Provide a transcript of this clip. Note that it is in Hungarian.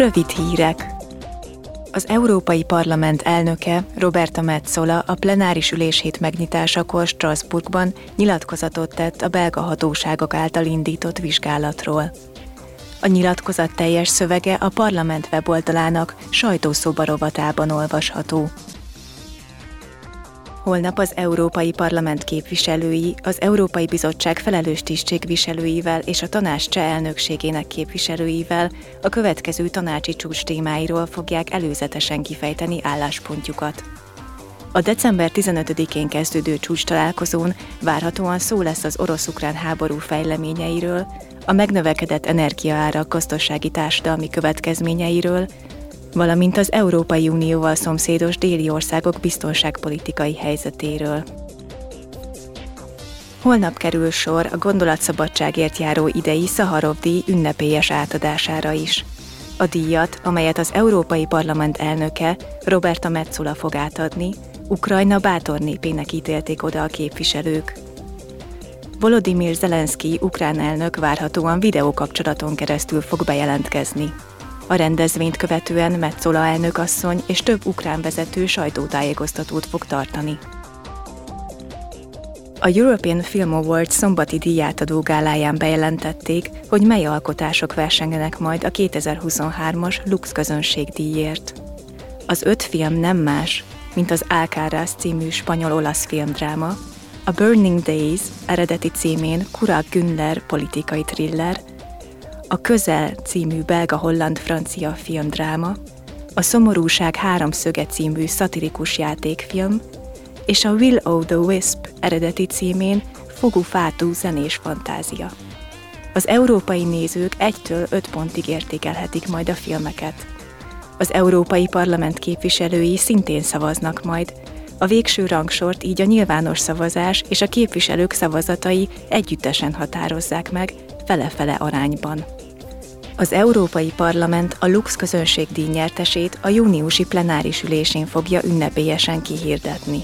Rövid hírek. Az Európai Parlament elnöke Roberta Metzola a plenáris ülését megnyitásakor Strasbourgban nyilatkozatot tett a belga hatóságok által indított vizsgálatról. A nyilatkozat teljes szövege a parlament weboldalának sajtószoba rovatában olvasható. Holnap az Európai Parlament képviselői, az Európai Bizottság felelős tisztségviselőivel és a tanács cseh elnökségének képviselőivel a következő tanácsi csúcs témáiról fogják előzetesen kifejteni álláspontjukat. A december 15-én kezdődő csúcs találkozón várhatóan szó lesz az orosz-ukrán háború fejleményeiről, a megnövekedett energiaárak gazdasági társadalmi következményeiről, valamint az Európai Unióval szomszédos déli országok biztonságpolitikai helyzetéről. Holnap kerül sor a gondolatszabadságért járó idei Szaharov díj ünnepélyes átadására is. A díjat, amelyet az Európai Parlament elnöke Roberta Metzola fog átadni, Ukrajna bátor népének ítélték oda a képviselők. Volodymyr Zelenszky ukrán elnök várhatóan videókapcsolaton keresztül fog bejelentkezni. A rendezvényt követően Metzola elnökasszony és több ukrán vezető sajtótájékoztatót fog tartani. A European Film Awards szombati díjátadó gáláján bejelentették, hogy mely alkotások versengenek majd a 2023-as Lux közönség díjért. Az öt film nem más, mint az Alcaraz című spanyol-olasz filmdráma, a Burning Days eredeti címén Kura Günler politikai thriller, a Közel című belga-holland-francia filmdráma, a Szomorúság háromszöge című szatirikus játékfilm, és a Will o' the Wisp eredeti címén Fogu Fátú zenés fantázia. Az európai nézők 1-től 5 pontig értékelhetik majd a filmeket. Az Európai Parlament képviselői szintén szavaznak majd, a végső rangsort így a nyilvános szavazás és a képviselők szavazatai együttesen határozzák meg, fele-fele arányban. Az Európai Parlament a Lux közönségdíj nyertesét a júniusi plenáris ülésén fogja ünnepélyesen kihirdetni.